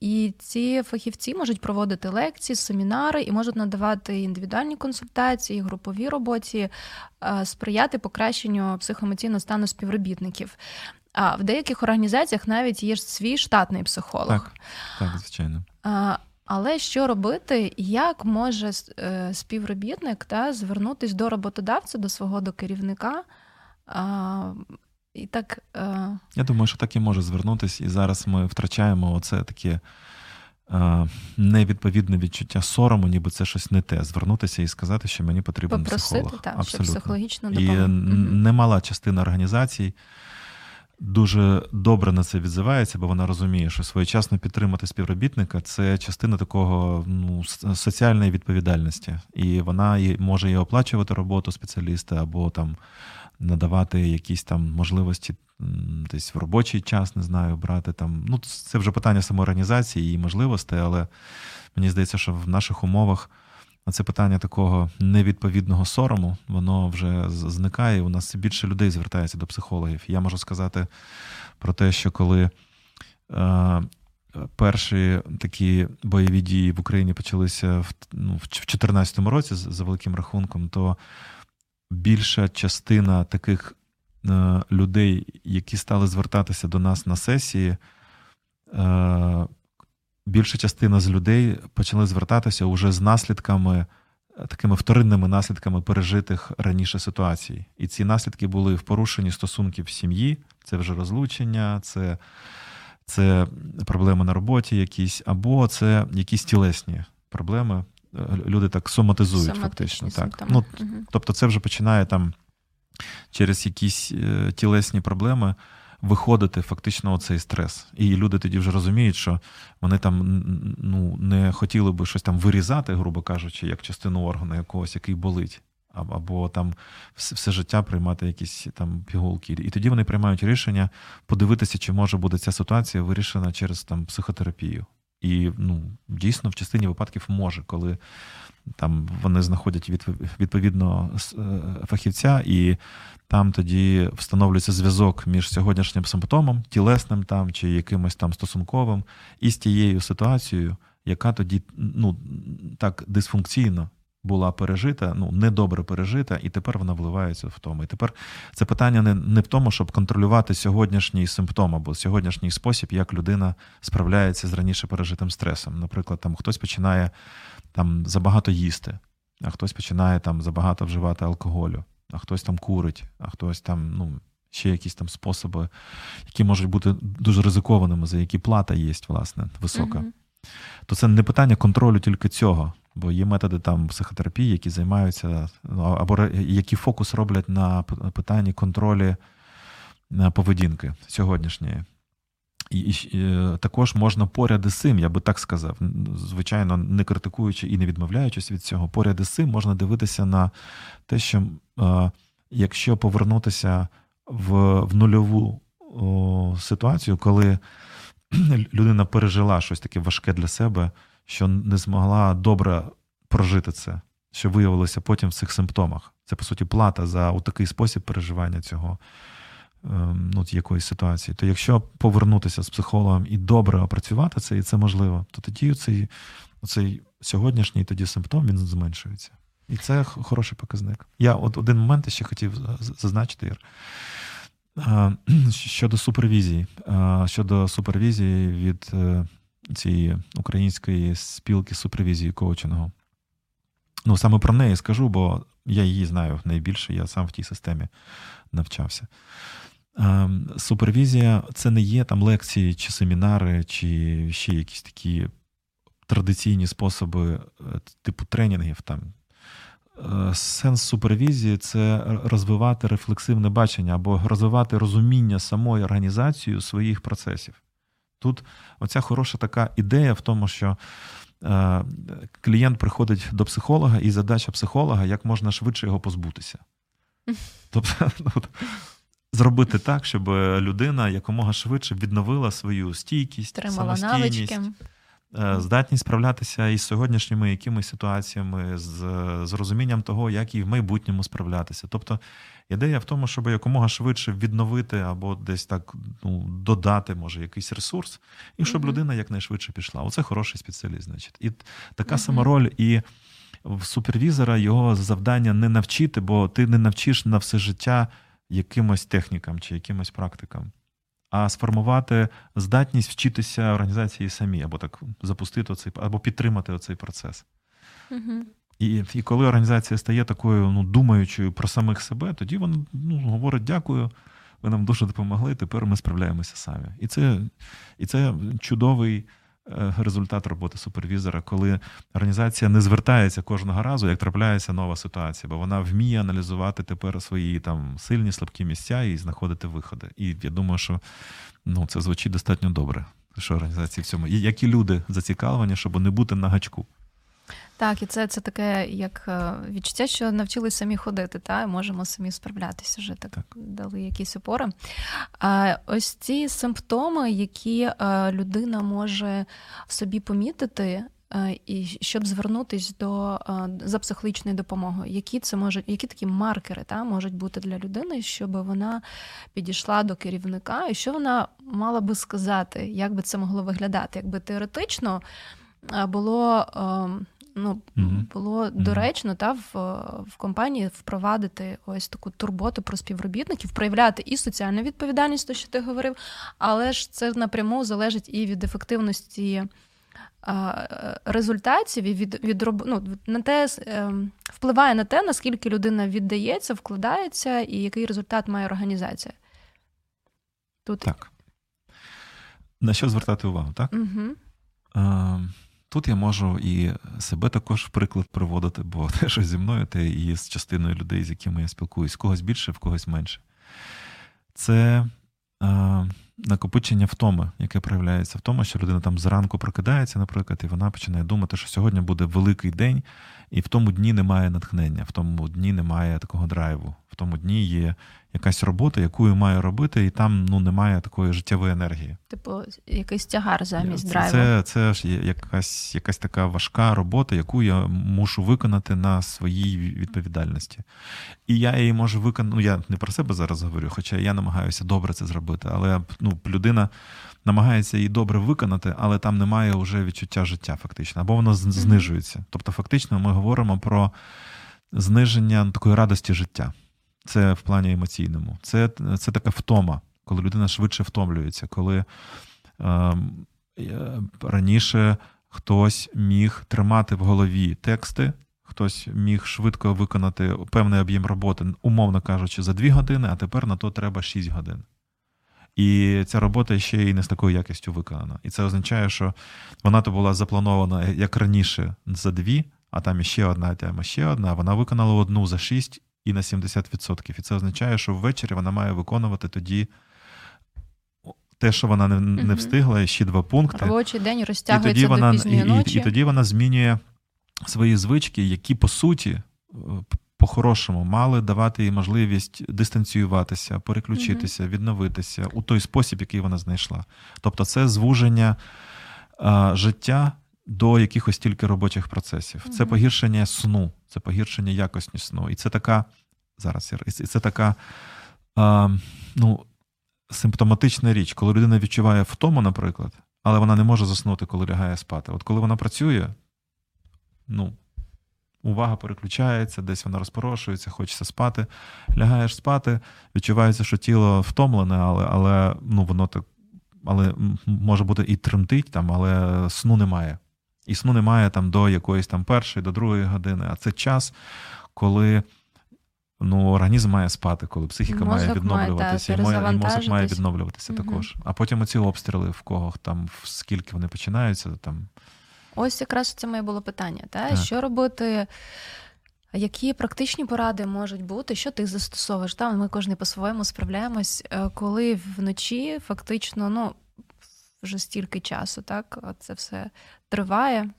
І ці фахівці можуть проводити лекції, семінари і можуть надавати індивідуальні консультації, групові роботі, сприяти покращенню психоемоційного стану співробітників. А в деяких організаціях навіть є свій штатний психолог.
Так, так, звичайно.
Але що робити, як може е, співробітник та звернутися до роботодавця, до свого до керівника? І так... Е,
Я думаю, що так і може звернутися, і зараз ми втрачаємо оце таке невідповідне відчуття сорому, ніби це щось не те. Звернутися і сказати, що мені потрібен
Попросити,
психолог.
Так, Абсолютно. Щоб психологічно
допомогти. І немала частина організацій дуже добре на це відзивається, бо вона розуміє, що своєчасно підтримати співробітника це частина такого ну, соціальної відповідальності, і вона може і оплачувати роботу спеціаліста або там надавати якісь там можливості десь в робочий час, не знаю, брати там. Ну, це вже питання самоорганізації і можливостей, але мені здається, що в наших умовах. Це питання такого невідповідного сорому, воно вже зникає. У нас все більше людей звертається до психологів. Я можу сказати про те, що коли е, перші такі бойові дії в Україні почалися в ну, в 2014 році за великим рахунком, то більша частина таких е, людей, які стали звертатися до нас на сесії, е, більша частина з людей почали звертатися уже з наслідками, е, такими вторинними наслідками пережитих раніше ситуацій. І ці наслідки були в порушенні стосунків сім'ї, це вже розлучення, це це проблеми на роботі, якісь, або це якісь тілесні проблеми. Люди так соматизують, фактично. Так. Ну, угу. Тобто, це вже починає там через якісь е, тілесні проблеми виходити фактично оцей стрес. І люди тоді вже розуміють, що вони там ну, не хотіли би щось там вирізати, грубо кажучи, як частину органу якогось, який болить. Або там все життя приймати якісь там пігулки. І тоді вони приймають рішення подивитися, чи може буде ця ситуація вирішена через там психотерапію. І ну, дійсно в частині випадків може, коли там вони знаходять відповідно е, фахівця, і там тоді встановлюється зв'язок між сьогоднішнім симптомом, тілесним там чи якимось там стосунковим, і з тією ситуацією, яка тоді ну, так дисфункційно була пережита, ну недобре пережита, і тепер вона вливається в тому. І тепер це питання не не в тому, щоб контролювати сьогоднішній симптом або сьогоднішній спосіб, як людина справляється з раніше пережитим стресом. Наприклад, там хтось починає там забагато їсти, а хтось починає там забагато вживати алкоголю, а хтось там курить, а хтось там, ну. Ще якісь там способи, які можуть бути дуже ризикованими, за які плата є, власне, висока. Uh-huh. То це не питання контролю тільки цього. Бо є методи там психотерапії, які займаються, ну, або які фокус роблять на питанні контролі поведінки сьогоднішньої. І, і е, також можна поряд із цим, я би так сказав, звичайно, не критикуючи і не відмовляючись від цього, поряд із цим можна дивитися на те, що е, якщо повернутися в в нульову о, ситуацію, коли людина пережила щось таке важке для себе, що не змогла добре прожити це, що виявилося потім в цих симптомах. Це, по суті, плата за такий спосіб переживання цього. Ем, ну, якоїсь ситуації, то якщо повернутися з психологом і добре опрацювати це, і це можливо, то тоді цей, цей сьогоднішній тоді симптом він зменшується. І це хороший показник. Я от один момент ще хотів зазначити, Ір. Щодо супервізії, щодо супервізії від е, цієї української спілки супервізії коучингу. Ну, саме про неї скажу, бо я її знаю найбільше, я сам в тій системі навчався. Ем, супервізія це не є там лекції чи семінари, чи ще якісь такі традиційні способи, е, типу тренінгів. Там. Е, сенс супервізії це розвивати рефлексивне бачення або розвивати розуміння самої організації своїх процесів. Тут оця хороша така ідея в тому, що е, клієнт приходить до психолога, і задача психолога як можна швидше його позбутися. Тобто, ну, зробити так, щоб людина якомога швидше відновила свою стійкість, Тримала самостійність, навички. Е, здатність справлятися із сьогоднішніми якимись ситуаціями, з, з розумінням того, як і в майбутньому справлятися. Тобто ідея в тому, щоб якомога швидше відновити або десь так ну, додати, може, якийсь ресурс, і щоб mm-hmm. людина якнайшвидше пішла. Оце хороший спеціаліст. Значить. І така mm-hmm. сама роль і. В супервізора його завдання не навчити, бо ти не навчиш на все життя якимось технікам чи якимось практикам, а сформувати здатність вчитися організації самі, або так запустити оцей, або підтримати оцей процес. Угу. І і коли організація стає такою ну, думаючою про самих себе, тоді вона ну, говорить дякую, ви нам дуже допомогли, тепер ми справляємося самі. І це, І це чудовий. Е, результат роботи супервізора, коли організація не звертається кожного разу, як трапляється нова ситуація, бо вона вміє аналізувати тепер свої там сильні слабкі місця і знаходити виходи. І я думаю, що ну, це звучить достатньо добре. Що організації в цьому, які люди зацікавлені, щоб не бути на гачку.
Так, і це це таке як е, відчуття, що навчились самі ходити, та можемо самі справлятися вже так, так. дали якісь опори. А ось ці симптоми, які е, людина може собі помітити. Е, і щоб звернутися до за психологічною допомогою, які це можуть, які такі маркери та можуть бути для людини, щоб вона підійшла до керівника, і що вона мала би сказати, як би це могло виглядати, якби теоретично було ем, ну, mm-hmm. було mm-hmm. доречно та в, в компанії впровадити ось таку турботу про співробітників, проявляти і соціальну відповідальність, то що ти говорив, але ж це напряму залежить і від ефективності. Результатів і від від ну, на те ем, впливає на те, наскільки людина віддається, вкладається, і який результат має організація.
Тут так. На що звертати увагу, так? Угу. Тут я можу і себе також в приклад приводити, бо те, що зі мною, те і з частиною людей, з якими я спілкуюсь, когось більше, в когось менше. Це е, накопичення втоми, яке проявляється в тому, що людина там зранку прокидається, наприклад, і вона починає думати, що сьогодні буде великий день, і в тому дні немає натхнення, в тому дні немає такого драйву, в тому дні є якась робота, яку я маю робити, і там ну немає такої життєвої енергії.
Типу, якийсь тягар замість це, драйву.
Це це ж якась якась така важка робота, яку я мушу виконати на своїй відповідальності. І я її можу виконати. Ну я не про себе зараз говорю, хоча я намагаюся добре це зробити. Але ну, людина намагається її добре виконати, але там немає вже відчуття життя, фактично, або воно знижується. Тобто, фактично, ми говоримо про зниження такої радості життя. Це в плані емоційному. Це це така втома, коли людина швидше втомлюється, коли е, раніше хтось міг тримати в голові тексти, хтось міг швидко виконати певний об'єм роботи, умовно кажучи, за дві години, а тепер на то треба 6 годин. І ця робота ще й не з такою якістю виконана. І це означає, що вона то була запланована як раніше за дві, а там іще одна тема, ще одна. Вона виконала одну за шість і на 70%. І це означає, що ввечері вона має виконувати тоді те, що вона не, не встигла, ще два пункти.
Робочий день
І тоді, вона,
до пізньої
і,
ночі.
і, і тоді вона змінює свої звички, які по суті, е, по-хорошому, мали давати їй можливість дистанціюватися, переключитися, відновитися у той спосіб, який вона знайшла. Тобто, це звуження а, життя до якихось тільки робочих процесів. Це погіршення сну, це погіршення якості сну. І це така зараз і це така а, ну, симптоматична річ, коли людина відчуває втому, наприклад, але вона не може заснути, коли лягає спати. От коли вона працює, ну, увага переключається, десь вона розпорошується, хочеться спати. Лягаєш спати, відчувається, що тіло втомлене, але, але ну, воно так. Але може бути і тремтить там, але сну немає. І сну немає там до якоїсь там першої, до другої години. А це час, коли ну, організм має спати, коли психіка
Мозок
має
має,
відновлюватися,
та,
і, і мозок має відновлюватися
Мгм.
також. А потім оці обстріли, в кого там, в скільки вони починаються, там
Ось якраз це моє було питання. Та?
Так.
Що робити? Які практичні поради можуть бути, що ти застосовуєш? Там ми кожен по-своєму справляємось, е, коли вночі фактично ну, вже стільки часу, так, це все триває.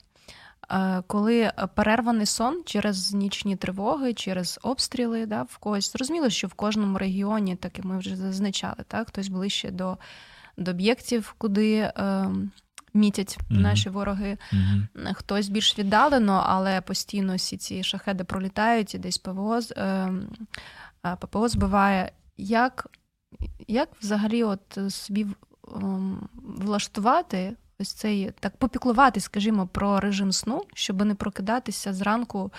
Е, Коли перерваний сон через нічні тривоги, через обстріли, да, в когось зрозуміло, що в кожному регіоні, так як ми вже зазначали, так, хтось ближче до, до об'єктів, куди е, мітять
Мгм.
наші вороги,
Мгм.
хтось більш віддалено, але постійно всі ці шахеди пролітають і десь ПВО, з- е, е, ППО збиває. Як, як взагалі от собі ем, влаштувати ось цей, так попіклувати, скажімо, про режим сну, щоб не прокидатися зранку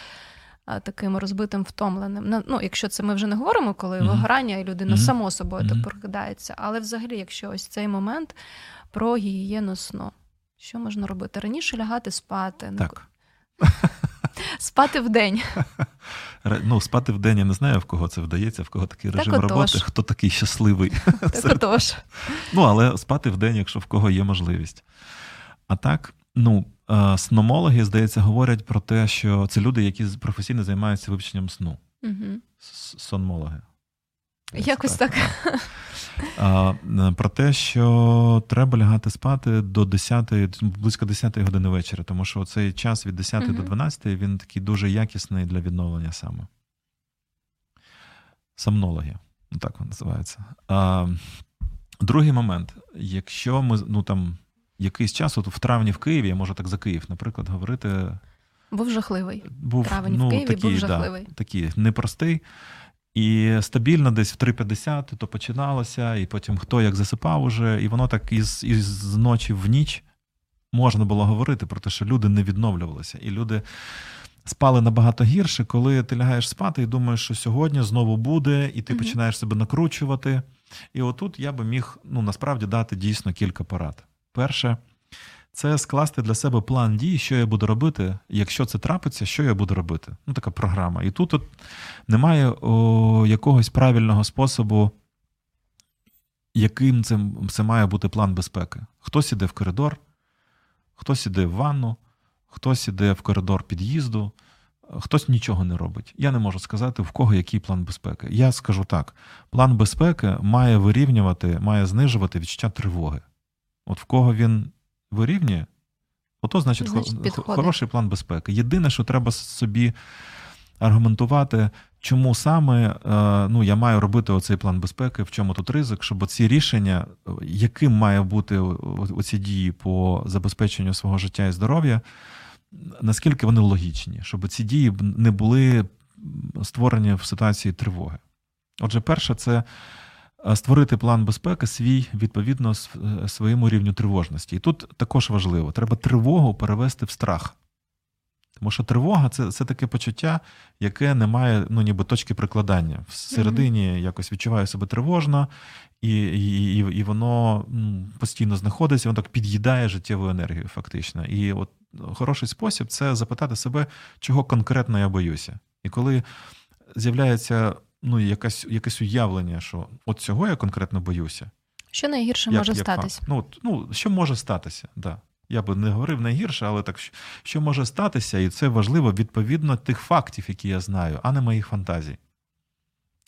таким розбитим, втомленим. Ну, Ну, якщо це ми вже не говоримо, коли
Мгм.
вигорання і людина
Мгм.
само собою
Мгм.
так прокидається. Але взагалі, якщо ось цей момент про гігієну сну. Що можна робити? Раніше лягати спати, не
Так.
Спати в день.
Ну, спати в день я не знаю, в кого це вдається, в кого такий
Так
режим
отож.
роботи, хто такий щасливий.
Так отож.
Ну, але спати в день, якщо в кого є можливість. А так, ну, е, сномологи, здається, говорять про те, що це люди, які професійно займаються вивченням сну.
Угу.
Сонмологи. Ось
Якось так.
А, е, Про те, що треба лягати спати до 10, близько 10 години вечора, тому що цей час від 10 до 12 він такий дуже якісний для відновлення саме. Сомнологи, ну так вони називаються. А, другий момент. Якщо ми ну там якийсь час, от в травні в Києві, я можу так за Київ, наприклад, говорити,
Був жахливий.
був
Травень в
ну,
Києві
такий,
був
да,
жахливий.
такий непростий. І стабільно десь в 3.50 то починалося, і потім хто як засипав уже, і воно так із, із ночі в ніч можна було говорити про те, що люди не відновлювалися. І люди спали набагато гірше, коли ти лягаєш спати і думаєш, що сьогодні знову буде, і ти
Мгм.
починаєш себе накручувати. І отут я би міг ну, насправді дати дійсно кілька порад. Перше, це скласти для себе план дій, що я буду робити, якщо це трапиться, що я буду робити. Ну, така програма. І тут от немає о, якогось правильного способу, яким це, це має бути план безпеки. Хтось іде в коридор, хтось іде в ванну, хтось іде в коридор під'їзду, хтось нічого не робить. Я не можу сказати, в кого який план безпеки. Я скажу так: план безпеки має вирівнювати, має знижувати відчуття тривоги. От в кого він вирівнює, ото значить,
Значить,
хо- хороший план безпеки. Єдине, що треба собі аргументувати, чому саме е, ну, я маю робити оцей план безпеки, в чому тут ризик, щоб ці рішення, яким має бути оці дії по забезпеченню свого життя і здоров'я, наскільки вони логічні, щоб ці дії не були створені в ситуації тривоги. Отже, перше, це створити план безпеки свій відповідно е, своєму рівню тривожності. І тут також важливо: треба тривогу перевести в страх. Тому що тривога це, це таке почуття, яке не має ну, ніби точки прикладання. Всередині якось відчуваю себе тривожно, і, і, і, і воно постійно знаходиться, воно так під'їдає життєву енергію, фактично. І от хороший спосіб це запитати себе, чого конкретно я боюся. І коли з'являється ну, якась, якесь уявлення, що от цього я конкретно боюся.
Що найгірше
як-
може
як
статися?
Ну, от, ну, що може статися? Да. Я би не говорив найгірше, але так, що- що може статися, і це важливо відповідно тих фактів, які я знаю, а не моїх фантазій.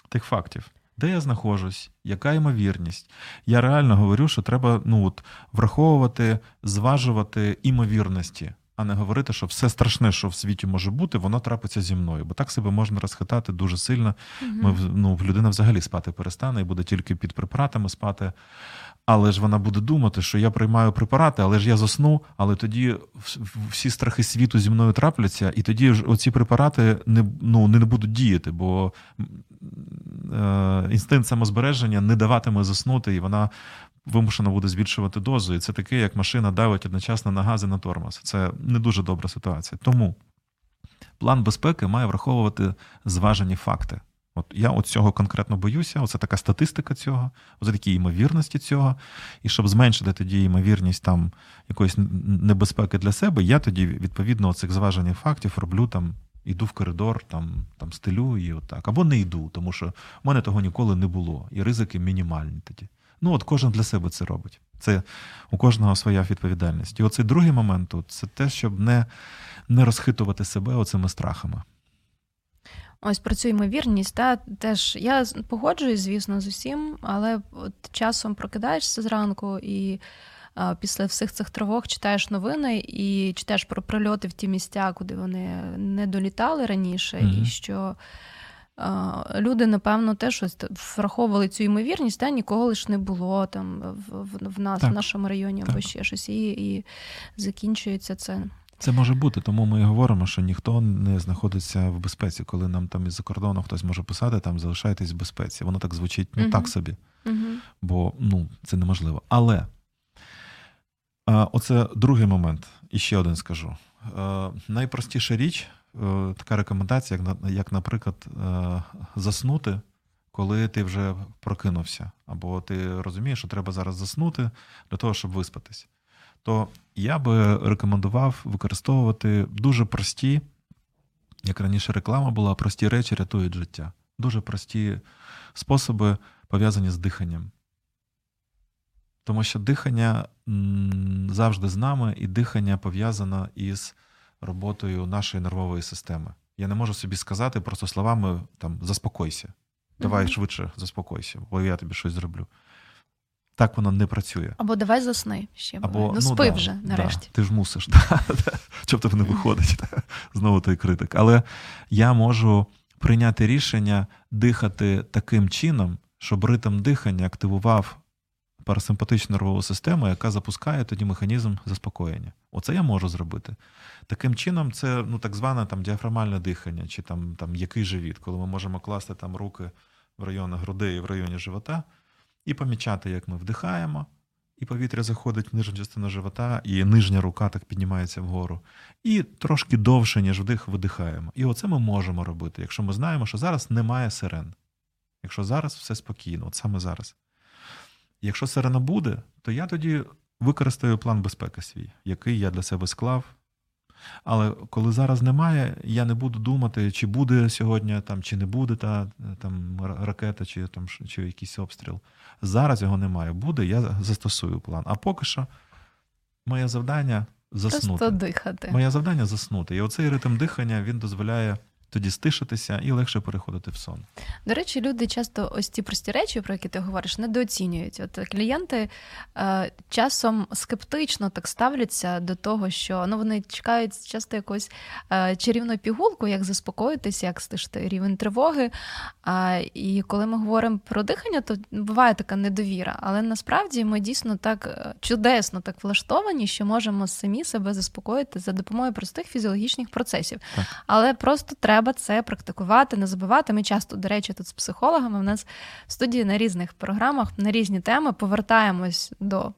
тих фактів. Де я знаходжусь, яка ймовірність? Я реально говорю, що треба ну, от, враховувати, зважувати імовірності а не говорити, що все страшне, що в світі може бути, воно трапиться зі мною. Бо так себе можна розхитати дуже сильно. Ми ну, людина взагалі спати перестане і буде тільки під препаратами спати. Але ж вона буде думати, що я приймаю препарати, але ж я засну, але тоді всі страхи світу зі мною трапляться, і тоді ж оці препарати не ну, не будуть діяти, бо е, інстинкт самозбереження не даватиме заснути, і вона вимушено буде збільшувати дозу. І це таке, як машина давить одночасно на гази на тормоз. Це не дуже добра ситуація. Тому план безпеки має враховувати зважені факти. От я от цього конкретно боюся. Оце така статистика цього, оце такі ймовірності цього. І щоб зменшити тоді ймовірність там якоїсь небезпеки для себе, я тоді відповідно цих зважених фактів роблю там. Іду в коридор, там там стелю і отак. Або не йду, тому що в мене того ніколи не було. І ризики мінімальні тоді. Ну, от кожен для себе це робить. Це у кожного своя відповідальність. І оцей другий момент тут це те, щоб не не розхитувати себе оцими страхами.
Ось про цю ймовірність, та теж я погоджуюсь, звісно, з усім, але от часом прокидаєшся зранку і а, після всіх цих тривог читаєш новини і читаєш про прильоти в ті місця, куди вони не долітали раніше, mm-hmm. і що люди, напевно, теж враховували цю ймовірність, та нікого лиш не було там в, в нас, так. в нашому районі або ще щось, і, і закінчується це.
Це може бути, тому ми і говоримо, що ніхто не знаходиться в безпеці, коли нам там із-за кордону хтось може писати, там залишайтесь в безпеці. Воно так звучить ну, uh так собі, uh бо ну, це неможливо. Але а, оце другий момент, і ще один скажу. А, найпростіша річ Е, така рекомендація, як, як, наприклад, е, заснути, коли ти вже прокинувся, або ти розумієш, що треба зараз заснути для того, щоб виспатись. То я би рекомендував використовувати дуже прості, як раніше реклама була, прості речі рятують життя. Дуже прості способи пов'язані з диханням. Тому що дихання завжди з нами, і дихання пов'язано із роботою нашої нервової системи. Я не можу собі сказати просто словами там заспокойся, давай швидше заспокойся, бо я тобі щось зроблю. Так воно не працює.
Або давай засни ще. Або, Ну, ну спи да, вже нарешті.
Да, ти ж мусиш, щоб тебе не виходить. Знову той критик. Але я можу прийняти рішення дихати таким чином, щоб ритм дихання активував парасимпатичну нервову систему, яка запускає тоді механізм заспокоєння. Оце я можу зробити. Таким чином, це ну, так зване там діафрамальне дихання, чи там там який живіт, коли ми можемо класти там руки в районі грудей і в районі живота, і помічати, як ми вдихаємо, і повітря заходить в нижню частину живота, і нижня рука так піднімається вгору. І трошки довше, ніж вдих, видихаємо. І оце ми можемо робити, якщо ми знаємо, що зараз немає сирен. Якщо зараз все спокійно, от саме зараз. Якщо сирена буде, то я тоді використаю план безпеки свій, який я для себе склав. Але коли зараз немає, я не буду думати, чи буде сьогодні там, чи не буде та там ракета, чи там чи якийсь обстріл. Зараз його немає. Буде, я застосую план. А поки що моє завдання заснути.
Просто дихати.
Моє завдання заснути. І оцей ритм дихання він дозволяє тоді стишитися і легше переходити в сон.
До речі, люди часто ось ці прості речі, про які ти говориш, недооцінюють. От клієнти е, часом скептично так ставляться до того, що ну вони чекають часто якусь е, чарівну пігулку, як заспокоїтися, як стишити рівень тривоги. А, І коли ми говоримо про дихання, то буває така недовіра. Але насправді ми дійсно так е, чудесно так влаштовані, що можемо самі себе заспокоїти за допомогою простих фізіологічних процесів. Так. Але просто треба треба це практикувати, не забувати. Ми часто, до речі, тут з психологами в нас в студії на різних програмах на різні теми повертаємось до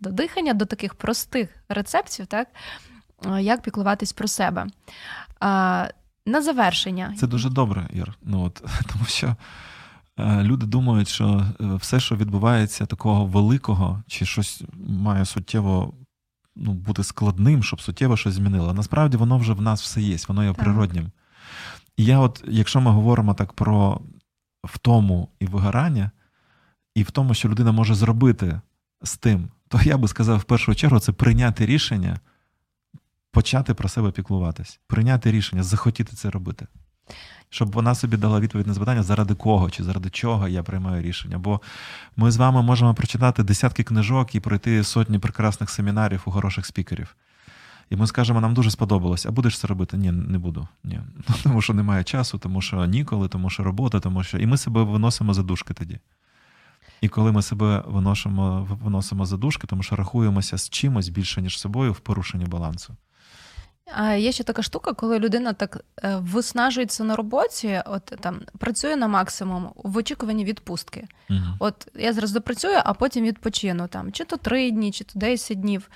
до дихання, до таких простих рецептів, так як піклуватись про себе. А, На завершення.
Це дуже добре, Ір. Ну, от, Тому що е, люди думають, що е, все, що відбувається такого великого, чи щось має суттєво ну, бути складним, щоб суттєво щось змінило. Насправді воно вже в нас все є, воно є так. природнім. І я, от, якщо ми говоримо так про втому і вигорання, і в тому, що людина може зробити з тим, то я би сказав, в першу чергу, це прийняти рішення, почати про себе піклуватись, прийняти рішення, захотіти це робити. щоб вона собі дала відповідь на запитання, заради кого чи заради чого я приймаю рішення. Бо ми з вами можемо прочитати десятки книжок і пройти сотні прекрасних семінарів у хороших спікерів. І ми скажемо, нам дуже сподобалось, а будеш це робити? Ні, не буду. Ні. Тому що немає часу, тому що ніколи, тому що робота, тому що. І ми себе виносимо за дужки тоді. І коли ми себе виносимо, виносимо за дужки, тому що рахуємося з чимось більше, ніж собою в порушенні балансу.
А є ще така штука, коли людина так е, виснажується на роботі, от там працює на максимум в очікуванні відпустки.
Угу.
От я зараз допрацюю, а потім відпочину там чи то три дні, чи то 10 днів.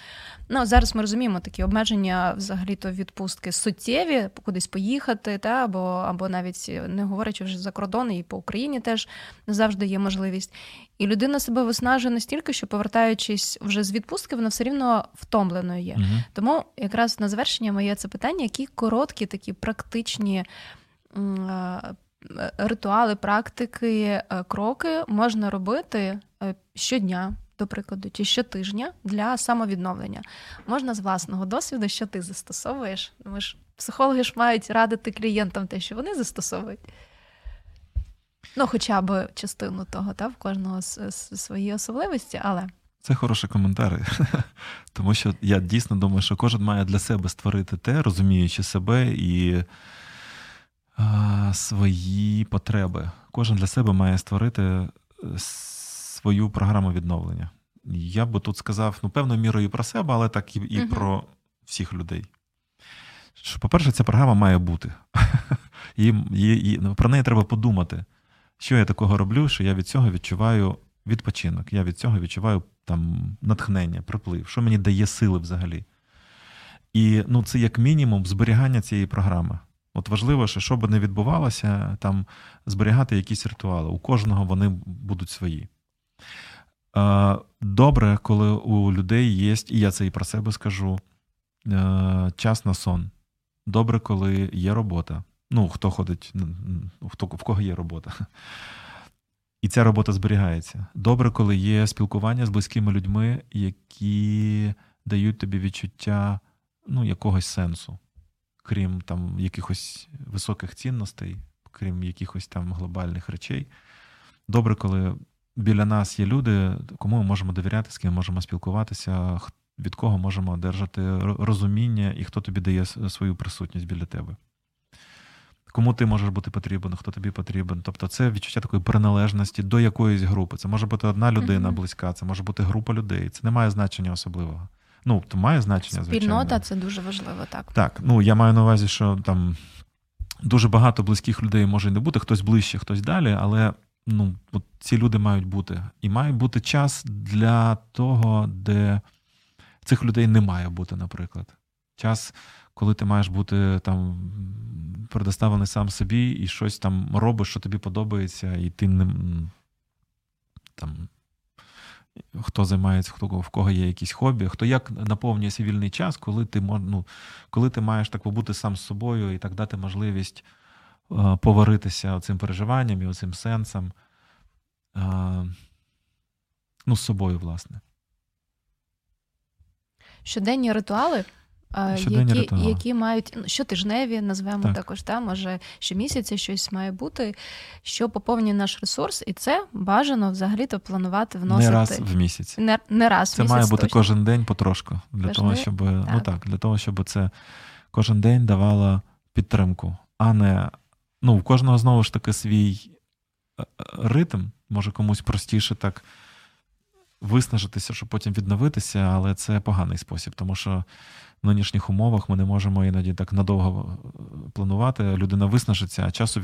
Ну зараз ми розуміємо такі обмеження взагалі то відпустки суттєві, кудись поїхати, та або або навіть не говорячи вже за кордон, і по Україні теж не завжди є можливість. І людина себе виснажує настільки, що повертаючись вже з відпустки, вона все рівно втомленою є.
Угу.
Тому якраз на завершення моє це питання, які короткі, такі практичні. Ритуали, практики, кроки можна робити щодня, до прикладу, чи щотижня для самовідновлення. Можна з власного досвіду, що ти застосовуєш. Ми ж психологи ж мають радити клієнтам те, що вони застосовують. Ну, хоча б частину того, та, в кожного свої особливості, але.
Це хороші коментарі, тому що я дійсно думаю, що кожен має для себе створити те, розуміючи себе і а, свої потреби. Кожен для себе має створити е, свою програму відновлення. Я би тут сказав, ну, певною мірою про себе, але так і, і uh про всіх людей. Що, По-перше, ця програма має бути. І, і, і, ну, Про неї треба подумати, що я такого роблю, що я від цього відчуваю відпочинок, я від цього відчуваю там натхнення, приплив, що мені дає сили взагалі. І ну, це як мінімум зберігання цієї програми. От важливо, що що би не відбувалося, там зберігати якісь ритуали. У кожного вони будуть свої. Добре, коли у людей є, і я це і про себе скажу, е, час на сон. Добре, коли є робота. Ну, хто ходить, хто, в кого є робота. І ця робота зберігається. Добре, коли є спілкування з близькими людьми, які дають тобі відчуття ну, якогось сенсу, крім там якихось високих цінностей, крім якихось там глобальних речей. Добре, коли біля нас є люди, кому ми можемо довіряти, з ким можемо спілкуватися, від кого можемо одержати розуміння і хто тобі дає свою присутність біля тебе. Кому ти можеш бути потрібен, хто тобі потрібен. Тобто це відчуття такої приналежності до якоїсь групи. Це може бути одна людина mm-hmm. близька, це може бути група людей. Це не має значення особливого. Ну, то має значення, звичайно.
Спільнота це дуже важливо, так.
Так, ну я маю на увазі, що там дуже багато близьких людей може не бути, хтось ближче, хтось далі, але ну, от ці люди мають бути. І має бути час для того, де цих людей не має бути, наприклад. Час, коли ти маєш бути там предоставлений сам собі і щось там робиш, що тобі подобається, і ти не там. Хто займається, хто в кого є якісь хобі, хто як наповнює свій вільний час, коли ти ну, коли ти маєш так побути сам з собою і так дати можливість поваритися цим переживанням і оцим сенсом. Е, ну, з собою, власне.
Щоденні ритуали. Е, Щоденні які ритуали. які мають ну, щотижневі, назвемо так. також, та, може щомісяця щось має бути, що поповнює наш ресурс, і це бажано взагалі-то планувати вносити
не раз в місяць.
Не, не раз
Це
в місяць,
має бути
точно.
кожен день потрошку, для Кожен... того, щоб ну, так. ну так, для того, щоб це кожен день давало підтримку, а не ну, у кожного знову ж таки свій е, е, ритм, може комусь простіше так виснажитися, щоб потім відновитися, але це поганий спосіб, тому що в нинішніх умовах ми не можемо іноді так надовго е, планувати. Людина виснажиться, а часу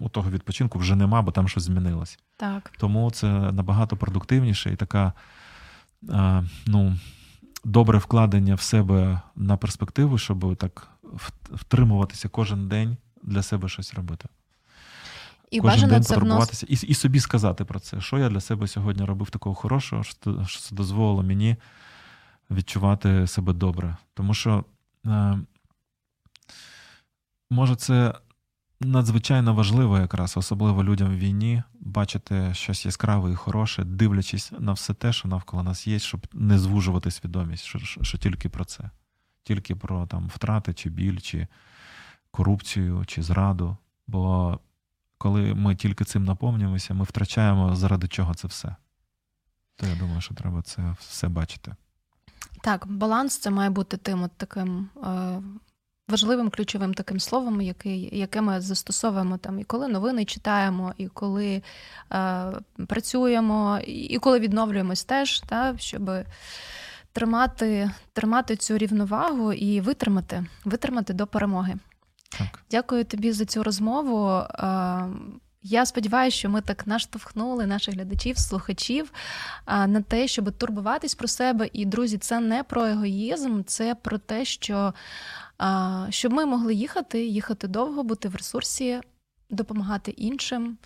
у того відпочинку вже нема, бо там щось змінилось.
Так.
Тому це набагато продуктивніше і така ну, добре вкладення в себе на перспективу, щоб так втримуватися кожен день для себе щось робити.
І Кожен день
потурбуватися і і собі сказати про це, що я для себе сьогодні робив такого хорошого, що, що це дозволило мені відчувати себе добре. Тому що, е, може, це надзвичайно важливо, якраз, особливо людям в війні, бачити щось яскраве і хороше, дивлячись на все те, що навколо нас є, щоб не звужувати свідомість, що, що, що тільки про це, тільки про там втрати, чи біль, чи корупцію чи зраду.
Бо коли ми тільки цим наповнюємося, ми втрачаємо заради чого це все. То я думаю, що треба це все бачити.
Так, баланс це має бути тим от таким е, важливим ключовим таким словом, який, яке ми застосовуємо там, і коли новини читаємо, і коли е, працюємо, і коли відновлюємось теж, та, щоб тримати, тримати цю рівновагу і витримати, витримати до перемоги.
Так.
Дякую тобі за цю розмову. Е, Я сподіваюся, що ми так наштовхнули наших глядачів, слухачів е, на те, щоб турбуватись про себе. І, друзі, це не про егоїзм, це про те, що е, щоб ми могли їхати, їхати довго, бути в ресурсі, допомагати іншим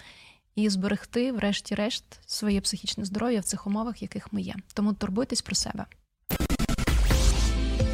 і зберегти, врешті-решт, своє психічне здоров'я в цих умовах, в яких ми є. Тому турбуйтесь про себе.